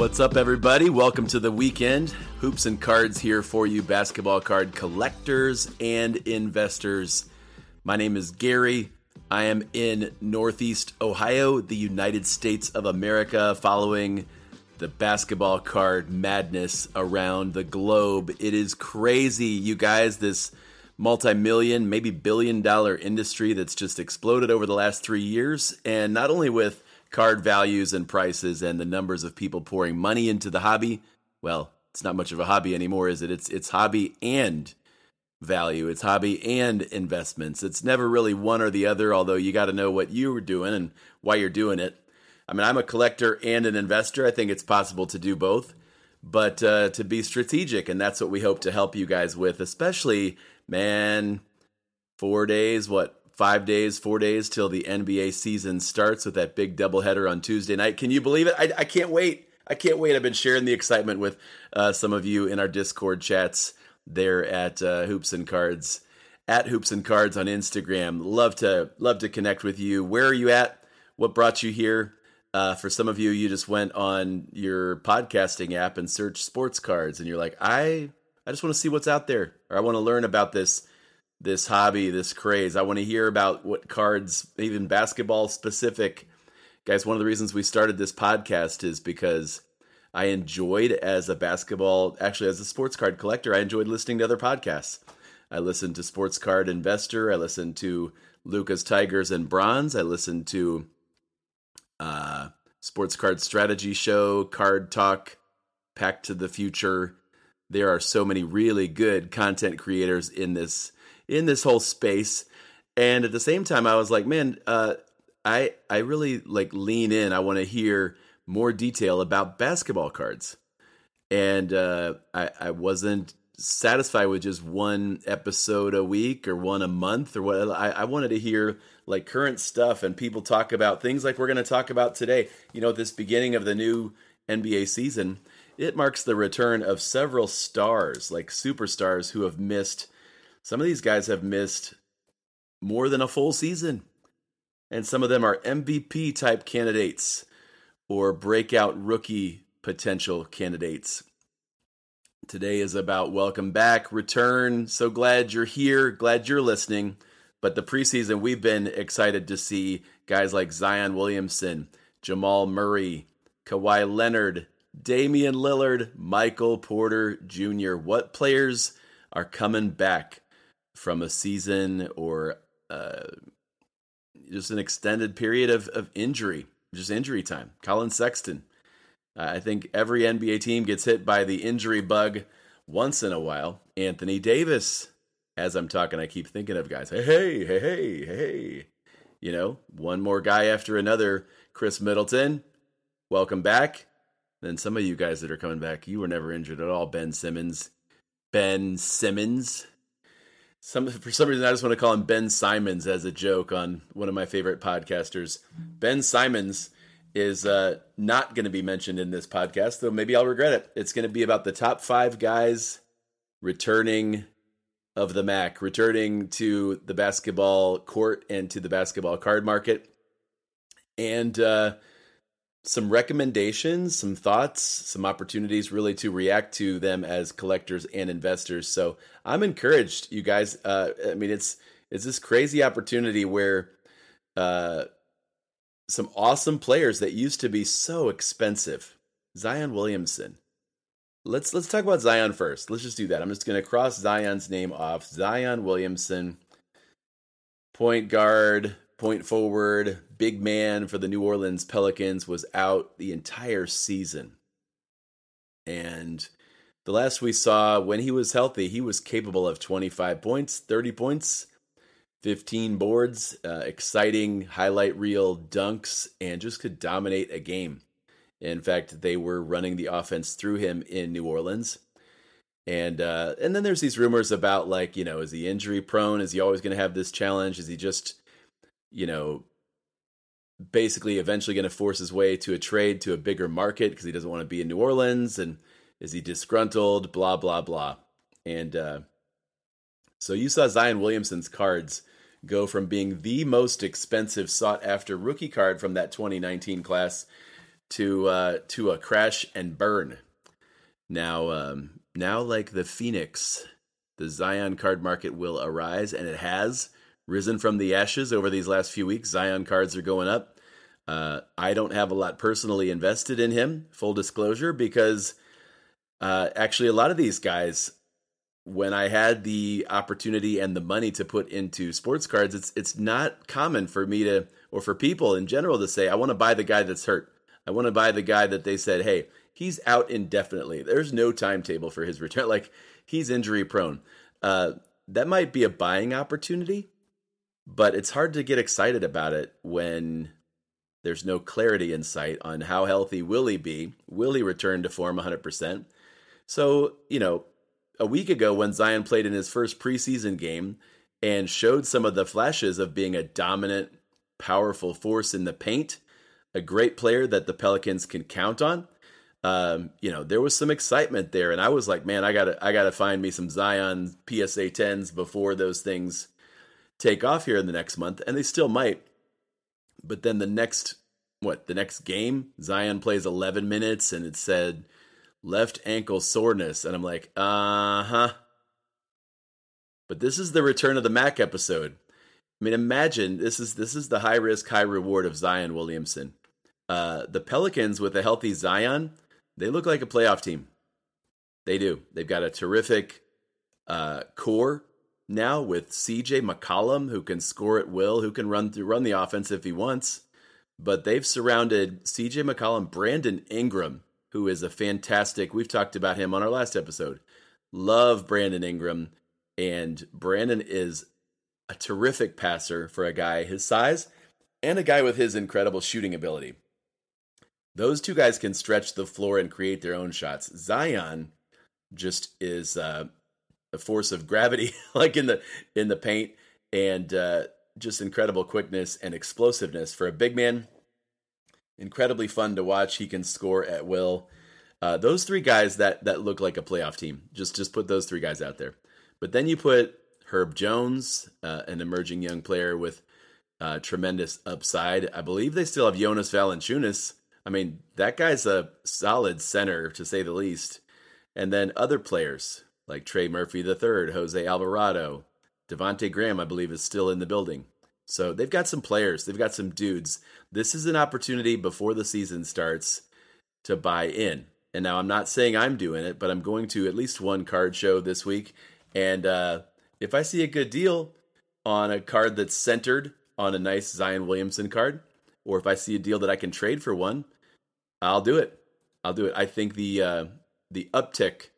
What's up, everybody? Welcome to the weekend. Hoops and cards here for you, basketball card collectors and investors. My name is Gary. I am in Northeast Ohio, the United States of America, following the basketball card madness around the globe. It is crazy, you guys. This multi million, maybe billion dollar industry that's just exploded over the last three years. And not only with card values and prices and the numbers of people pouring money into the hobby. Well, it's not much of a hobby anymore, is it? It's it's hobby and value. It's hobby and investments. It's never really one or the other, although you got to know what you're doing and why you're doing it. I mean, I'm a collector and an investor. I think it's possible to do both, but uh, to be strategic, and that's what we hope to help you guys with, especially, man, four days, what, five days, four days till the NBA season starts with that big doubleheader on Tuesday night. Can you believe it? I, I can't wait. I can't wait. I've been sharing the excitement with uh, some of you in our Discord chats there at uh, Hoops and Cards, at Hoops and Cards on Instagram. Love to love to connect with you. Where are you at? What brought you here? Uh, for some of you, you just went on your podcasting app and searched sports cards, and you're like, I I just want to see what's out there, or I want to learn about this this hobby, this craze. I want to hear about what cards, even basketball specific. Guys, one of the reasons we started this podcast is because I enjoyed as a basketball, actually as a sports card collector, I enjoyed listening to other podcasts. I listened to Sports Card Investor, I listened to Lucas Tigers and Bronze, I listened to uh, Sports Card Strategy Show, Card Talk, Pack to the Future. There are so many really good content creators in this in this whole space. And at the same time, I was like, man, uh, I I really like lean in. I want to hear more detail about basketball cards, and uh, I I wasn't satisfied with just one episode a week or one a month or what. I, I wanted to hear like current stuff and people talk about things like we're going to talk about today. You know, this beginning of the new NBA season, it marks the return of several stars, like superstars who have missed some of these guys have missed more than a full season. And some of them are MVP type candidates or breakout rookie potential candidates. Today is about welcome back, return. So glad you're here, glad you're listening. But the preseason, we've been excited to see guys like Zion Williamson, Jamal Murray, Kawhi Leonard, Damian Lillard, Michael Porter Jr. What players are coming back from a season or uh, just an extended period of, of injury, just injury time. Collin Sexton. Uh, I think every NBA team gets hit by the injury bug once in a while. Anthony Davis, as I'm talking, I keep thinking of guys. Hey, hey, hey, hey, hey. You know, one more guy after another. Khris Middleton, welcome back. Then some of you guys that are coming back, you were never injured at all. Ben Simmons. Ben Simmons. Some for some reason I just want to call him Ben Simons as a joke on one of my favorite podcasters. Ben Simons is uh, not going to be mentioned in this podcast, though maybe I'll regret it. It's going to be about the top five guys returning of the MAC, returning to the basketball court and to the basketball card market, and uh, some recommendations, some thoughts, some opportunities really to react to them as collectors and investors. So I'm encouraged, you guys. Uh, I mean, it's it's this crazy opportunity where uh, some awesome players that used to be so expensive. Zion Williamson. Let's let's talk about Zion first. Let's just do that. I'm just going to cross Zion's name off. Zion Williamson, point guard, point forward, big man for the New Orleans Pelicans, was out the entire season. And the last we saw when he was healthy, he was capable of 25 points, 30 points. 15 boards, uh, exciting highlight reel dunks, and just could dominate a game. In fact, they were running the offense through him in New Orleans. And uh, and then there's these rumors about like you know is he injury prone? Is he always going to have this challenge? Is he just you know basically eventually going to force his way to a trade to a bigger market because he doesn't want to be in New Orleans? And is he disgruntled? Blah blah blah. And uh, so you saw Zion Williamson's cards go from being the most expensive sought after rookie card from that 2019 class to uh, to a crash and burn. Now, um, now like the phoenix, the Zion card market will arise, and it has risen from the ashes over these last few weeks. Zion cards are going up. Uh, I don't have a lot personally invested in him, full disclosure, because uh, actually a lot of these guys, when I had the opportunity and the money to put into sports cards, it's it's not common for me to or for people in general to say I want to buy the guy that's hurt. I want to buy the guy that they said, hey, he's out indefinitely. There's no timetable for his return. Like he's injury prone. Uh, that might be a buying opportunity, but it's hard to get excited about it when there's no clarity in sight on how healthy will he be. Will he return to form 100%? So, you know, a week ago when Zion played in his first preseason game and showed some of the flashes of being a dominant, powerful force in the paint, a great player that the Pelicans can count on. Um, you know, there was some excitement there, and I was like, man, I gotta, I gotta find me some Zion PSA tens before those things take off here in the next month, and they still might. But then the next, what, the next game, Zion plays 11 minutes, and it said left ankle soreness, and I'm like, uh huh. But this is the return of the Mac episode. I mean, imagine this is this is the high risk, high reward of Zion Williamson. Uh, the Pelicans with a healthy Zion, they look like a playoff team. They do. They've got a terrific uh, core now with CJ McCollum, who can score at will, who can run through run the offense if he wants. But they've surrounded CJ McCollum, Brandon Ingram, who is a fantastic. We've talked about him on our last episode. Love Brandon Ingram, and Brandon is a terrific passer for a guy his size and a guy with his incredible shooting ability. Those two guys can stretch the floor and create their own shots. Zion just is uh, a force of gravity, like in the in the paint, and uh, just incredible quickness and explosiveness for a big man. Incredibly fun to watch. He can score at will. Uh, those three guys that that look like a playoff team. Just just put those three guys out there. But then you put Herb Jones, uh, an emerging young player with uh, tremendous upside. I believe they still have Jonas Valanciunas. I mean, that guy's a solid center to say the least. And then other players like Trey Murphy III, Jose Alvarado, Devonte Graham, I believe, is still in the building. So they've got some players, they've got some dudes. This is an opportunity before the season starts to buy in. And now I'm not saying I'm doing it, but I'm going to at least one card show this week. And uh, if I see a good deal on a card that's centered on a nice Zion Williamson card, or if I see a deal that I can trade for one, I'll do it. I'll do it. I think the uh, the uptick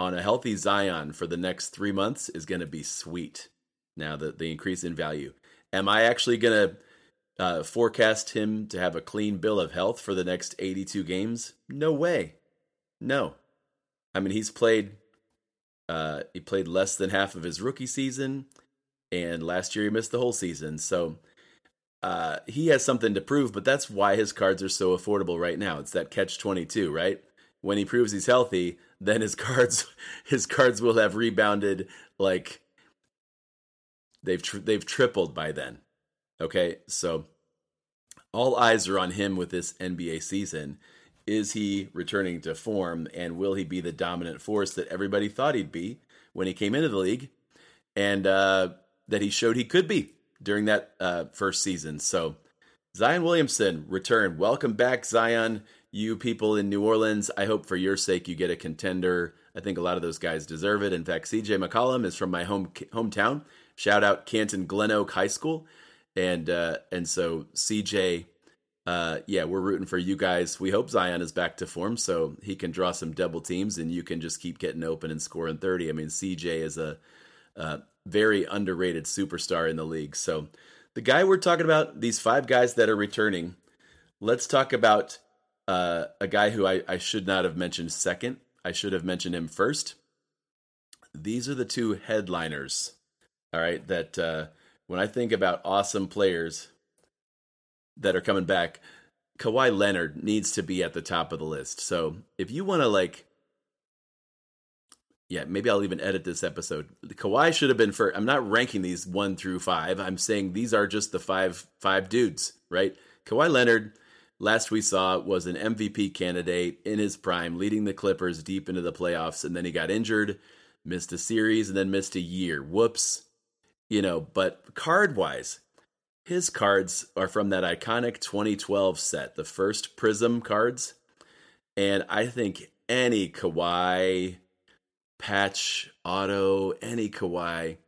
on a healthy Zion for the next three months is going to be sweet. Now the the increase in value. Am I actually going to uh, forecast him to have a clean bill of health for the next 82 games? No way. No. I mean, he's played uh, he played less than half of his rookie season, and last year he missed the whole season. So uh, he has something to prove, but that's why his cards are so affordable right now. It's that catch twenty two, right? When he proves he's healthy, then his cards his cards will have rebounded like they've tri- they've tripled by then. Okay, so all eyes are on him with this NBA season. Is he returning to form and will he be the dominant force that everybody thought he'd be when he came into the league and uh, that he showed he could be during that uh, first season? So zion williamson return. Welcome back zion you people in new orleans i hope for your sake you get a contender i think a lot of those guys deserve it in fact cj mccollum is from my home hometown shout out canton glen oak high school and uh, and so cj uh, yeah, we're rooting for you guys. We hope Zion is back to form so he can draw some double teams and you can just keep getting open and scoring 30. I mean, CJ is a uh, very underrated superstar in the league. So, the guy we're talking about, these five guys that are returning, let's talk about uh, a guy who I, I should not have mentioned second. I should have mentioned him first. These are the two headliners. All right, that uh, when I think about awesome players that are coming back, Kawhi Leonard needs to be at the top of the list. So if you want to like yeah, maybe I'll even edit this episode. Kawhi should have been first. I'm not ranking these one through five. I'm saying these are just the five five dudes, right? Kawhi Leonard, last we saw, was an MVP candidate in his prime, leading the Clippers deep into the playoffs, and then he got injured, missed a series, and then missed a year. Whoops. You know, but card wise, his cards are from that iconic 2012 set, the first Prizm cards. And I think any Kawhi patch, auto, any Kawhi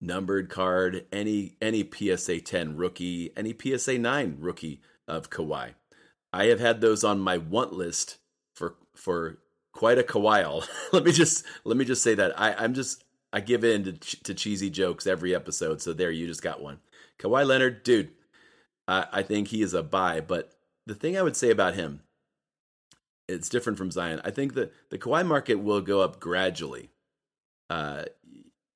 numbered card, any any PSA 10 rookie, any PSA 9 rookie of Kawhi. I have had those on my want list for for quite a while. let me just let me just say that I I'm just I give in to, to cheesy jokes every episode. So there, you just got one. Kawhi Leonard, dude, I, I think he is a buy. But the thing I would say about him it's different from Zion. I think that the Kawhi market will go up gradually. Uh,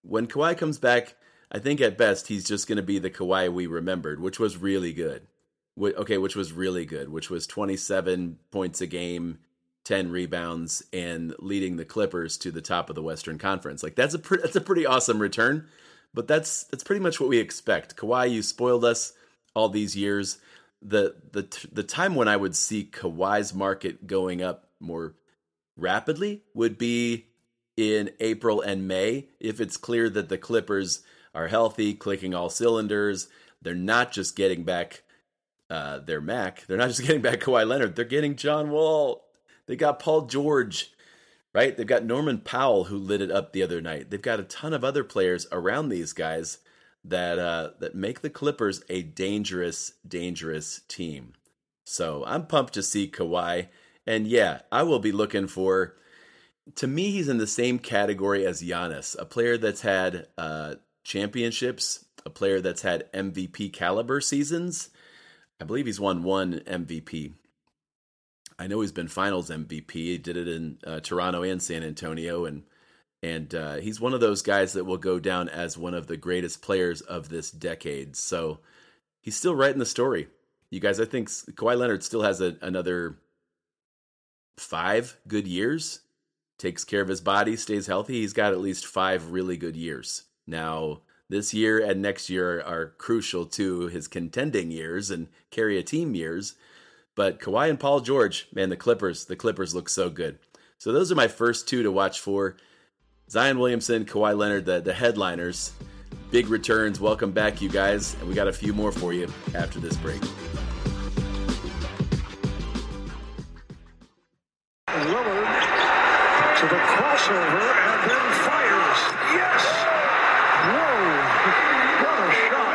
when Kawhi comes back, I think at best he's just going to be the Kawhi we remembered, which was really good. Okay, which was really good, which was 27 points a game, 10 rebounds, and leading the Clippers to the top of the Western Conference. Like that's a pre- that's a pretty awesome return, but that's that's pretty much what we expect. Kawhi, you spoiled us all these years the the the time when I would see Kawhi's market going up more rapidly would be in April and May if it's clear that the Clippers are healthy, clicking all cylinders. They're not just getting back uh, their Mac. They're not just getting back Kawhi Leonard. They're getting John Wall. They got Paul George, right? They've got Norman Powell who lit it up the other night. They've got a ton of other players around these guys that uh, that make the Clippers a dangerous, dangerous team. So I'm pumped to see Kawhi, and yeah, I will be looking for. To me, he's in the same category as Giannis, a player that's had uh, championships, a player that's had MVP caliber seasons. I believe he's won one MVP. I know he's been Finals MVP. He did it in uh, Toronto and San Antonio, and and uh, he's one of those guys that will go down as one of the greatest players of this decade. So he's still writing the story. You guys, I think Kawhi Leonard still has a, another five good years. Takes care of his body, stays healthy. He's got at least five really good years. Now, this year and next year are crucial to his contending years and carry a team years. But Kawhi and Paul George, man, the Clippers, the Clippers look so good. So those are my first two to watch for. Zion Williamson, Kawhi Leonard, the, the headliners. Big returns. Welcome back, you guys. And we got a few more for you after this break. Lillard to the crossover and then fires. Yes! Whoa! What a shot!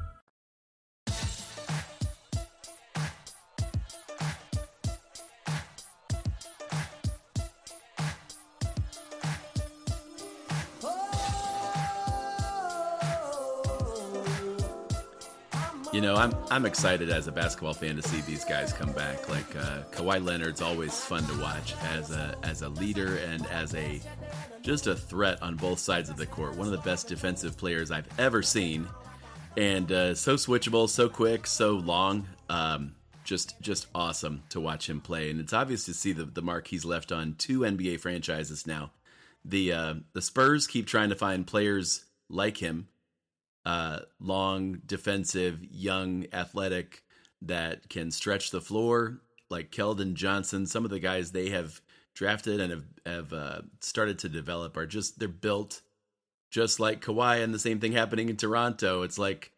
I'm I'm excited as a basketball fan to see these guys come back. Like uh, Kawhi Leonard's always fun to watch as a as a leader and as a just a threat on both sides of the court. One of the best defensive players I've ever seen, and uh, so switchable, so quick, so long. Um, just just awesome to watch him play, and it's obvious to see the the mark he's left on two NBA franchises now. The uh, the Spurs keep trying to find players like him, uh, long, defensive, young, athletic that can stretch the floor, like Keldon Johnson. Some of the guys they have drafted and have have uh, started to develop are just they're built just like Kawhi, and the same thing happening in Toronto. It's like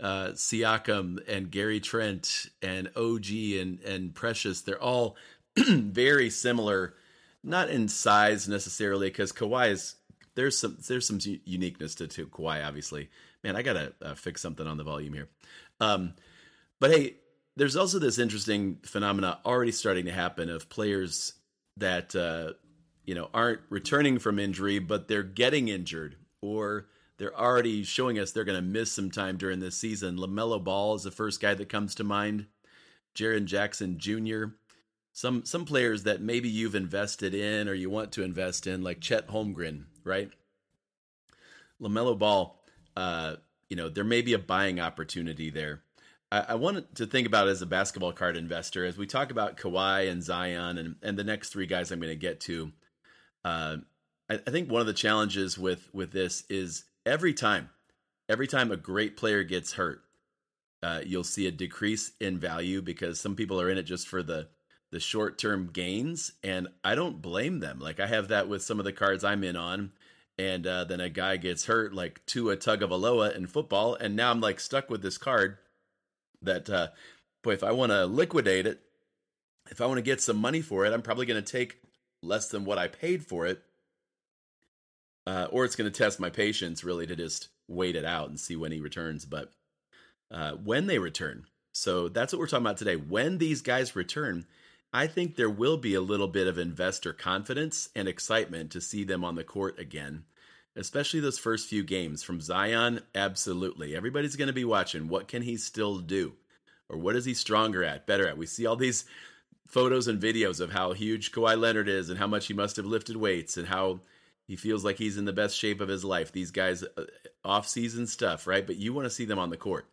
uh, Siakam and Gary Trent and OG and and Precious. They're all very similar, not in size necessarily, because Kawhi is there's some there's some uniqueness to, to Kawhi. Obviously, man, I gotta uh, fix something on the volume here. Um, but hey, there's also this interesting phenomena already starting to happen of players that uh, you know aren't returning from injury, but they're getting injured, or they're already showing us they're going to miss some time during this season. Lamelo Ball is the first guy that comes to mind. Jaren Jackson Jr. Some some players that maybe you've invested in or you want to invest in, like Chet Holmgren, right? Lamelo Ball, uh, you know, there may be a buying opportunity there. I, I want to think about as a basketball card investor as we talk about Kawhi and Zion and, and the next three guys I'm going to get to. Uh, I, I think one of the challenges with with this is every time, every time a great player gets hurt, uh, you'll see a decrease in value because some people are in it just for the the short term gains, and I don't blame them. Like I have that with some of the cards I'm in on, and uh, then a guy gets hurt, like to a Tua Tagovailoa in football, and now I'm like stuck with this card that uh, boy, if I want to liquidate it, if I want to get some money for it, I'm probably going to take less than what I paid for it, uh, or it's going to test my patience really to just wait it out and see when he returns. But uh, when they return, so that's what we're talking about today. When these guys return, I think there will be a little bit of investor confidence and excitement to see them on the court again especially those first few games from Zion. Absolutely, everybody's going to be watching. What can he still do, or what is he stronger at, better at? We see all these photos and videos of how huge Kawhi Leonard is and how much he must have lifted weights and how he feels like he's in the best shape of his life. These guys, uh, off-season stuff, right? But you want to see them on the court.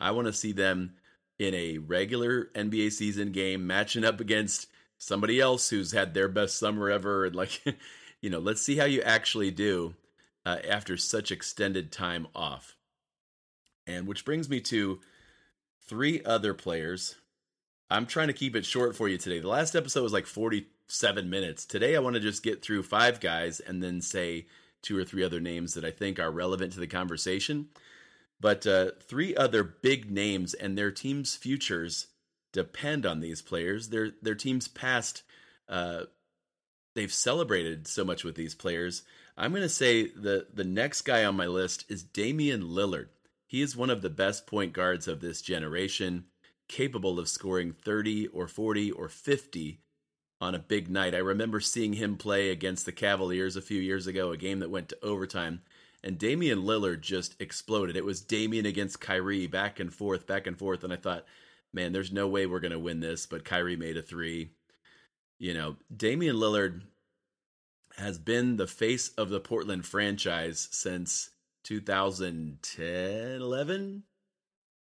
I want to see them in a regular NBA season game matching up against somebody else who's had their best summer ever and like you know let's see how you actually do uh, after such extended time off. And which brings me to three other players. I'm trying to keep it short for you today. The last episode was like 47 minutes. Today, I want to just get through five guys and then say two or three other names that I think are relevant to the conversation. But uh, three other big names and their team's futures depend on these players. Their their team's past, uh, they've celebrated so much with these players I'm going to say the the next guy on my list is Damian Lillard. He is one of the best point guards of this generation, capable of scoring 30 or 40 or 50 on a big night. I remember seeing him play against the Cavaliers a few years ago, a game that went to overtime, and Damian Lillard just exploded. It was Damian against Kyrie, back and forth, back and forth, and I thought, man, there's no way we're going to win this, but Kyrie made a three. You know, Damian Lillard has been the face of the Portland franchise since 2010, 11.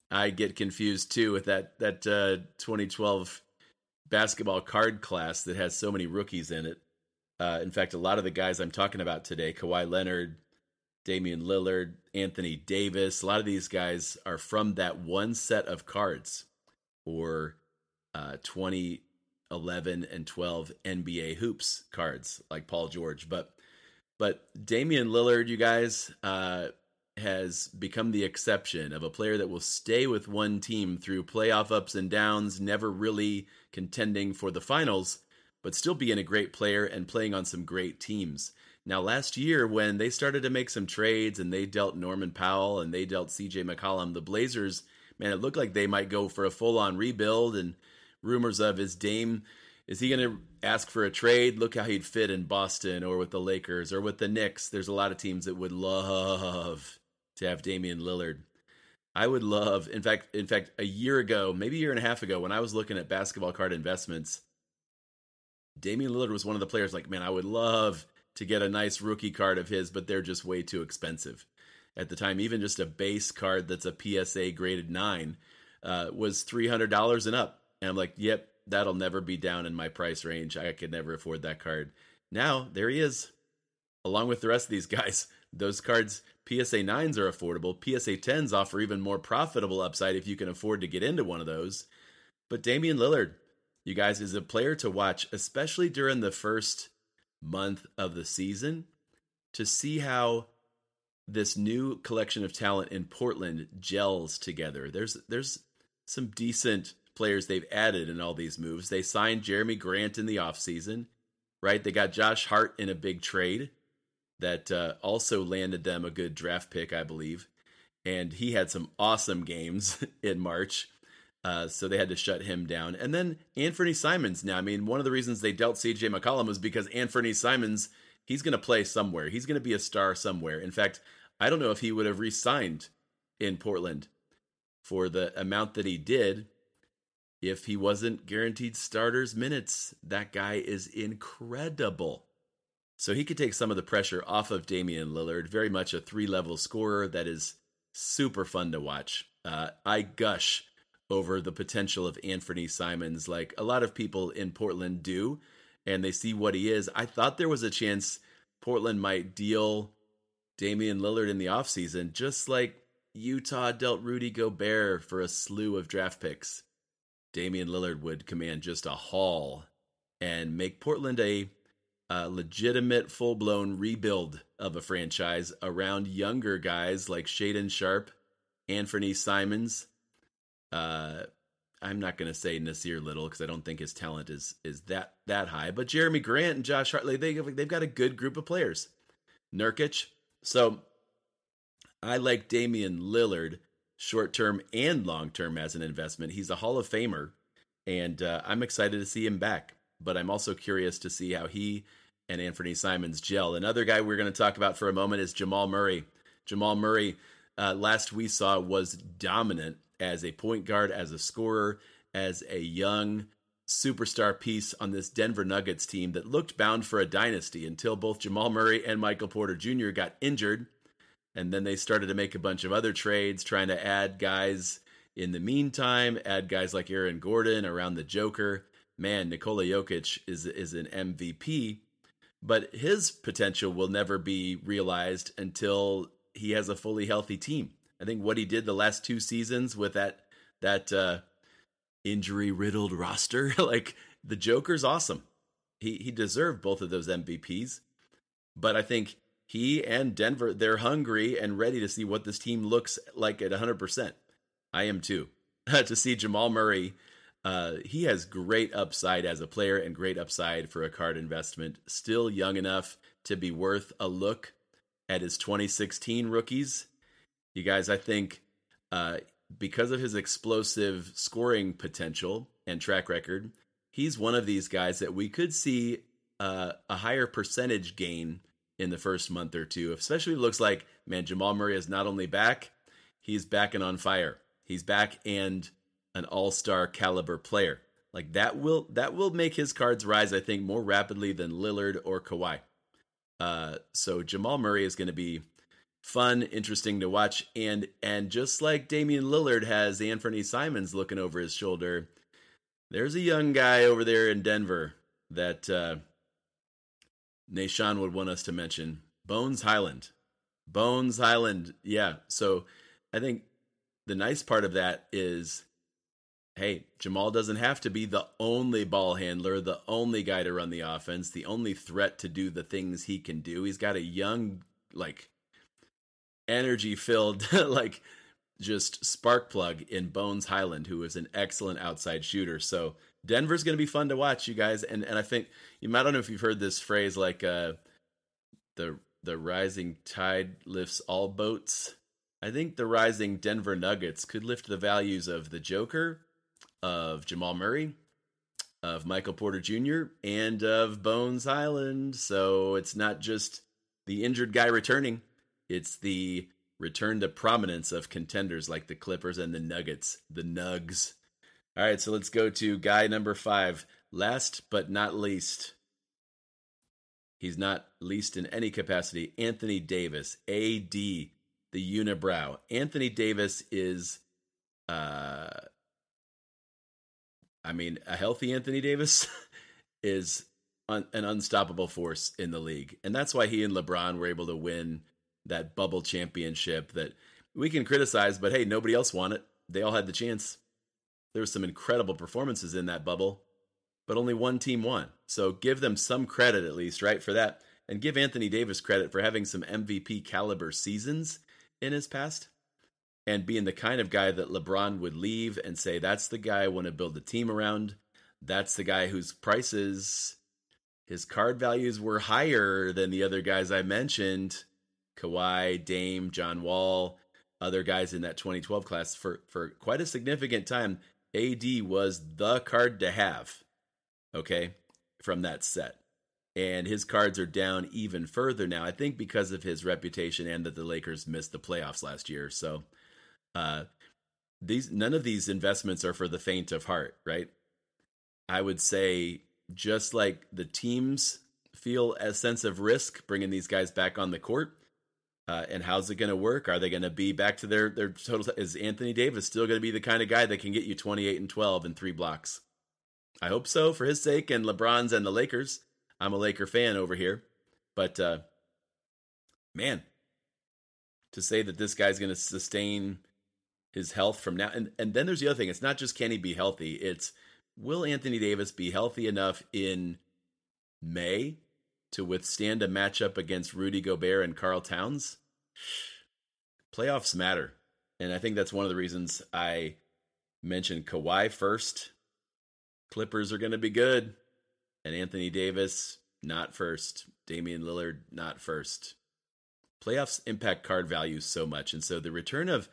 I get confused too with that that uh, 2012 basketball card class that has so many rookies in it. Uh, in fact, a lot of the guys I'm talking about today, Kawhi Leonard, Damian Lillard, Anthony Davis, a lot of these guys are from that one set of cards or uh, 20 11 and 12 NBA hoops cards like Paul George. But but Damian Lillard, you guys, uh, has become the exception of a player that will stay with one team through playoff ups and downs, never really contending for the finals, but still being a great player and playing on some great teams. Now, last year, when they started to make some trades and they dealt Norman Powell and they dealt CJ McCollum, the Blazers, man, it looked like they might go for a full on rebuild and rumors of is Dame is he going to ask for a trade? Look how he'd fit in Boston or with the Lakers or with the Knicks. There's a lot of teams that would love to have Damian Lillard. I would love, in fact, in fact, a year ago, maybe a year and a half ago, when I was looking at basketball card investments, Damian Lillard was one of the players. Like, man, I would love to get a nice rookie card of his, but they're just way too expensive at the time. Even just a base card that's a PSA graded nine uh, was three hundred dollars and up, and I'm like, yep, that'll never be down in my price range. I could never afford that card. Now there he is, along with the rest of these guys. Those cards, PSA 9s are affordable. PSA 10s offer even more profitable upside if you can afford to get into one of those. But Damian Lillard, you guys, is a player to watch, especially during the first month of the season, to see how this new collection of talent in Portland gels together. There's there's some decent players they've added in all these moves. They signed Jerami Grant in the offseason, right? They got Josh Hart in a big trade that uh, also landed them a good draft pick, I believe. And he had some awesome games in March. Uh, so they had to shut him down. And then Anthony Simons. Now, I mean, one of the reasons they dealt CJ McCollum was because Anthony Simons, he's going to play somewhere. He's going to be a star somewhere. In fact, I don't know if he would have re signed in Portland for the amount that he did if he wasn't guaranteed starters minutes. That guy is incredible. So he could take some of the pressure off of Damian Lillard. Very much a three level scorer that is super fun to watch. Uh, I gush over the potential of Anthony Simons, like a lot of people in Portland do, and they see what he is. I thought there was a chance Portland might deal Damian Lillard in the offseason, just like Utah dealt Rudy Gobert for a slew of draft picks. Damian Lillard would command just a haul and make Portland a a legitimate full blown rebuild of a franchise around younger guys like Shaedon Sharpe, Anthony Simons. Uh, I'm not going to say Nassir Little because I don't think his talent is is that that high. But Jerami Grant and Josh Hartley, they they've got a good group of players. Nurkic. So I like Damian Lillard short term and long term as an investment. He's a Hall of Famer, and uh, I'm excited to see him back but I'm also curious to see how he and Anthony Simons gel. Another guy we're going to talk about for a moment is Jamal Murray. Jamal Murray, uh, last we saw, was dominant as a point guard, as a scorer, as a young superstar piece on this Denver Nuggets team that looked bound for a dynasty until both Jamal Murray and Michael Porter Jr. got injured. And then they started to make a bunch of other trades, trying to add guys in the meantime, add guys like Aaron Gordon around the Joker man, Nikola Jokic is is an MVP, but his potential will never be realized until he has a fully healthy team. I think what he did the last two seasons with that that uh, injury riddled roster, like the Joker's awesome. He he deserved both of those MVPs, but I think he and Denver they're hungry and ready to see what this team looks like at 100%. I am too. to see Jamal Murray uh, he has great upside as a player and great upside for a card investment. Still young enough to be worth a look at his 2016 rookies. You guys, I think uh, because of his explosive scoring potential and track record, he's one of these guys that we could see uh, a higher percentage gain in the first month or two. Especially looks like, man, Jamal Murray is not only back, he's back and on fire. He's back and an all-star caliber player. Like that will that will make his cards rise, I think, more rapidly than Lillard or Kawhi. Uh, so Jamal Murray is going to be fun, interesting to watch, and and just like Damian Lillard has Anthony Simons looking over his shoulder, there's a young guy over there in Denver that uh, Nashawn would want us to mention, Bones Hyland. Bones Hyland. yeah. So I think the nice part of that is hey, Jamal doesn't have to be the only ball handler, the only guy to run the offense, the only threat to do the things he can do. He's got a young, like, energy filled, like, just spark plug in Bones Hyland, who is an excellent outside shooter. So Denver's going to be fun to watch, you guys. And and I think you might I don't know if you've heard this phrase like uh, the the rising tide lifts all boats. I think the rising Denver Nuggets could lift the values of the Joker of Jamal Murray, of Michael Porter Jr., and of Bones Hyland. So it's not just the injured guy returning, it's the return to prominence of contenders like the Clippers and the Nuggets, the Nugs. All right, so let's go to guy number five. Last but not least, He's not least in any capacity. Anthony Davis, AD, the unibrow. Anthony Davis is, uh, I mean, a healthy Anthony Davis is un- an unstoppable force in the league. And that's why he and LeBron were able to win that bubble championship that we can criticize, but hey, nobody else won it. They all had the chance. There were some incredible performances in that bubble but only one team won. So give them some credit at least, right, for that. And give Anthony Davis credit for having some MVP caliber seasons in his past and being the kind of guy that LeBron would leave and say, that's the guy I want to build a team around. That's the guy whose prices, his card values were higher than the other guys I mentioned Kawhi, Dame, John Wall, other guys in that 2012 class for, for quite a significant time. AD was the card to have okay, from that set. And his cards are down even further now, I think because of his reputation and that the Lakers missed the playoffs last year. So uh these none of these investments are for the faint of heart, right? I would say just like the teams feel a sense of risk bringing these guys back on the court, uh, and how's it going to work? Are they going to be back to their their total? Is Anthony Davis still going to be the kind of guy that can get you 28 and 12 in three blocks? I hope so for his sake and LeBron's and the Lakers. I'm a Laker fan over here. But uh man, to say that this guy's going to sustain his health from now and and then there's the other thing. It's not just can he be healthy, it's will Anthony Davis be healthy enough in May to withstand a matchup against Rudy Gobert and Karl Towns? Playoffs matter. And I think that's one of the reasons I mentioned Kawhi first Clippers are going to be good. And Anthony Davis, not first. Damian Lillard, not first. Playoffs impact card value so much. And so the return of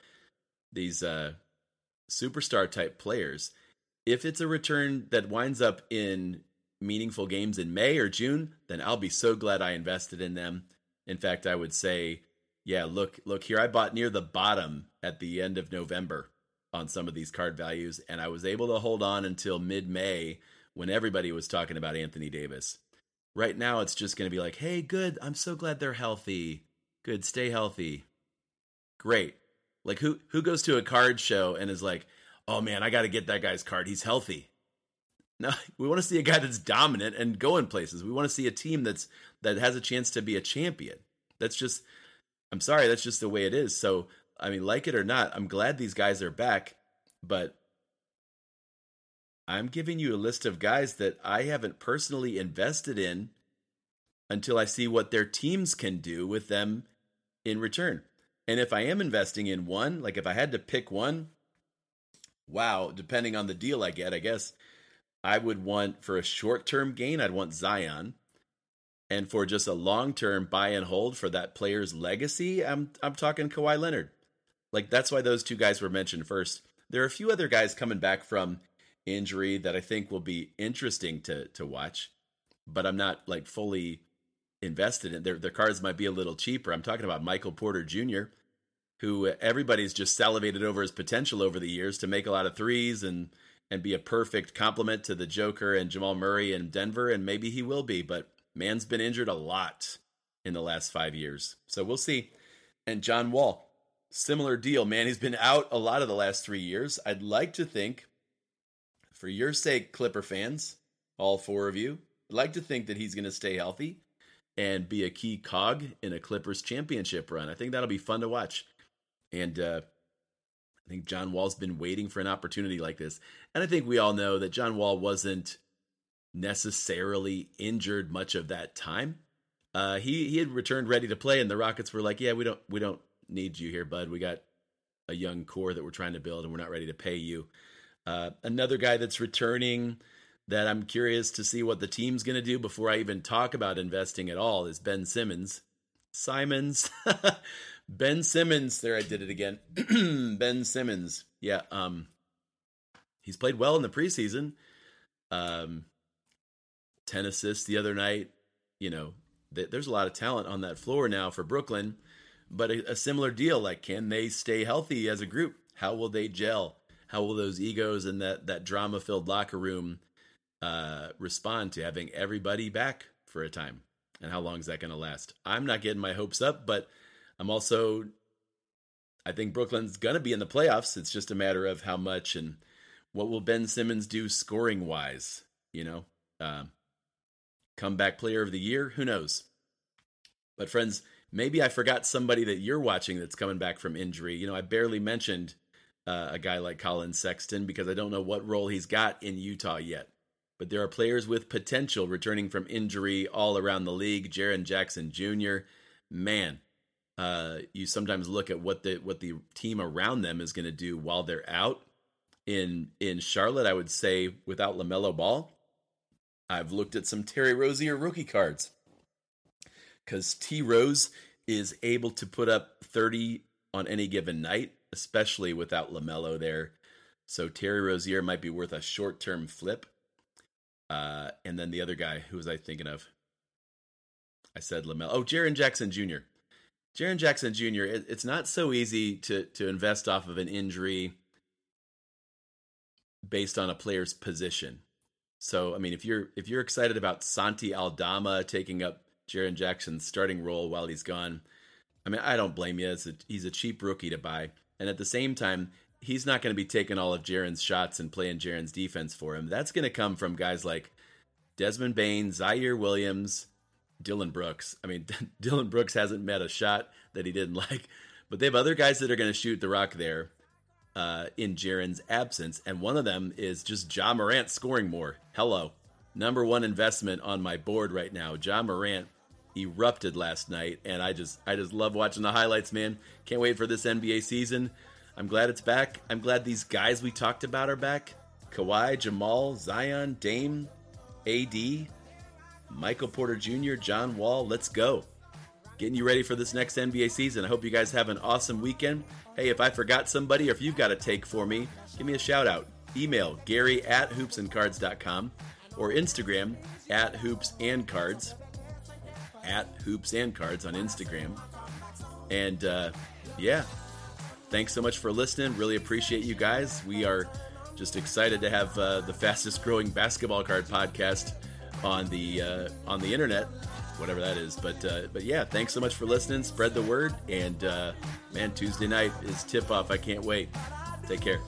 these uh, superstar type players, if it's a return that winds up in meaningful games in May or June, then I'll be so glad I invested in them. In fact, I would say, yeah, look, look here, I bought near the bottom at the end of November on some of these card values, and I was able to hold on until mid May when everybody was talking about Anthony Davis. Right now, it's just going to be like, hey, good. I'm so glad they're healthy. Good. Stay healthy. Great. Like, who, who goes to a card show and is like, oh man, I got to get that guy's card. He's healthy. No, we want to see a guy that's dominant and going places. We want to see a team that's that has a chance to be a champion. That's just I'm sorry, that's just the way it is. So I mean, like it or not, I'm glad these guys are back, but I'm giving you a list of guys that I haven't personally invested in until I see what their teams can do with them in return. And if I am investing in one, like if I had to pick one, wow, depending on the deal I get, I guess I would want for a short term gain, I'd want Zion and for just a long term buy and hold for that player's legacy, I'm I'm talking Kawhi Leonard. Like that's why those two guys were mentioned first. There are a few other guys coming back from injury that I think will be interesting to to watch, but I'm not like fully invested in. Their their cards might be a little cheaper. I'm talking about Michael Porter Jr., who everybody's just salivated over his potential over the years to make a lot of threes and and be a perfect complement to the Joker and Jamal Murray in Denver, and maybe he will be, but man's been injured a lot in the last five years. So we'll see. And John Wall, similar deal, man. He's been out a lot of the last three years. I'd like to think, for your sake, Clipper fans, all four of you, I'd like to think that he's going to stay healthy and be a key cog in a Clippers championship run. I think that'll be fun to watch. And uh, I think John Wall's been waiting for an opportunity like this. And I think we all know that John Wall wasn't necessarily injured much of that time. Uh, he he had returned ready to play, and the Rockets were like, "Yeah, we don't we don't need you here, bud. We got a young core that we're trying to build, and we're not ready to pay you. Uh, another guy that's returning that I'm curious to see what the team's going to do before I even talk about investing at all is Ben Simmons. Simons. ben Simmons. There, I did it again. ben Simmons. Yeah. Um, he's played well in the preseason. Um, 10 assists the other night. You know, th- there's a lot of talent on that floor now for Brooklyn but a, a similar deal. Like, can they stay healthy as a group? How will they gel? How will those egos and that that drama filled locker room uh, respond to having everybody back for a time? And how long is that going to last? I'm not getting my hopes up, but I'm also, I think Brooklyn's going to be in the playoffs. It's just a matter of how much and what will Ben Simmons do scoring wise, you know? Uh, comeback player of the year? Who knows? But, friends, maybe I forgot somebody that you're watching that's coming back from injury. You know, I barely mentioned uh, a guy like Collin Sexton because I don't know what role he's got in Utah yet. But there are players with potential returning from injury all around the league. Jaren Jackson Jr., man, uh, you sometimes look at what the what the team around them is going to do while they're out. In in Charlotte, I would say without LaMelo Ball, I've looked at some Terry Rozier rookie cards because T Rose is able to put up 30 on any given night, especially without LaMelo there. So Terry Rozier might be worth a short term flip. Uh, and then the other guy, who was I thinking of? I said LaMelo. Oh, Jaren Jackson Jr. Jaren Jackson Jr. It, it's not so easy to to invest off of an injury based on a player's position. So, I mean, if you're if you're excited about Santi Aldama taking up Jaren Jackson's starting role while he's gone. I mean, I don't blame you. A, he's a cheap rookie to buy. And at the same time, he's not going to be taking all of Jaren's shots and playing Jaren's defense for him. That's going to come from guys like Desmond Bane, Ziaire Williams, Dillon Brooks. I mean, Dillon Brooks hasn't met a shot that he didn't like, but they have other guys that are going to shoot the rock there uh, in Jaren's absence. And one of them is just Ja Morant scoring more. Hello. Number one investment on my board right now. Ja Morant erupted last night, and I just I just love watching the highlights, man. Can't wait for this NBA season. I'm glad it's back. I'm glad these guys we talked about are back. Kawhi, Jamal, Zion, Dame, AD, Michael Porter Jr., John Wall. Let's go. Getting you ready for this next NBA season. I hope you guys have an awesome weekend. Hey, if I forgot somebody or if you've got a take for me, give me a shout out. Email Gary at hoopsandcards.com or Instagram at hoops and cards at Hoops and Cards on Instagram. And uh, yeah, thanks so much for listening. Really appreciate you guys. We are just excited to have uh, the fastest growing basketball card podcast on the uh, on the internet, whatever that is. But uh, but yeah, thanks so much for listening. Spread the word, and uh, man, Tuesday night is tip off. I can't wait. Take care.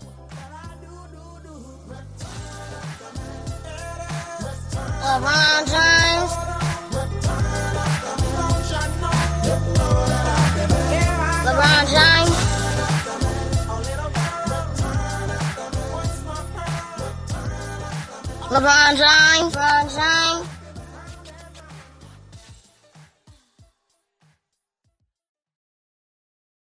LeBron James. LeBron James. LeBron James. LeBron James.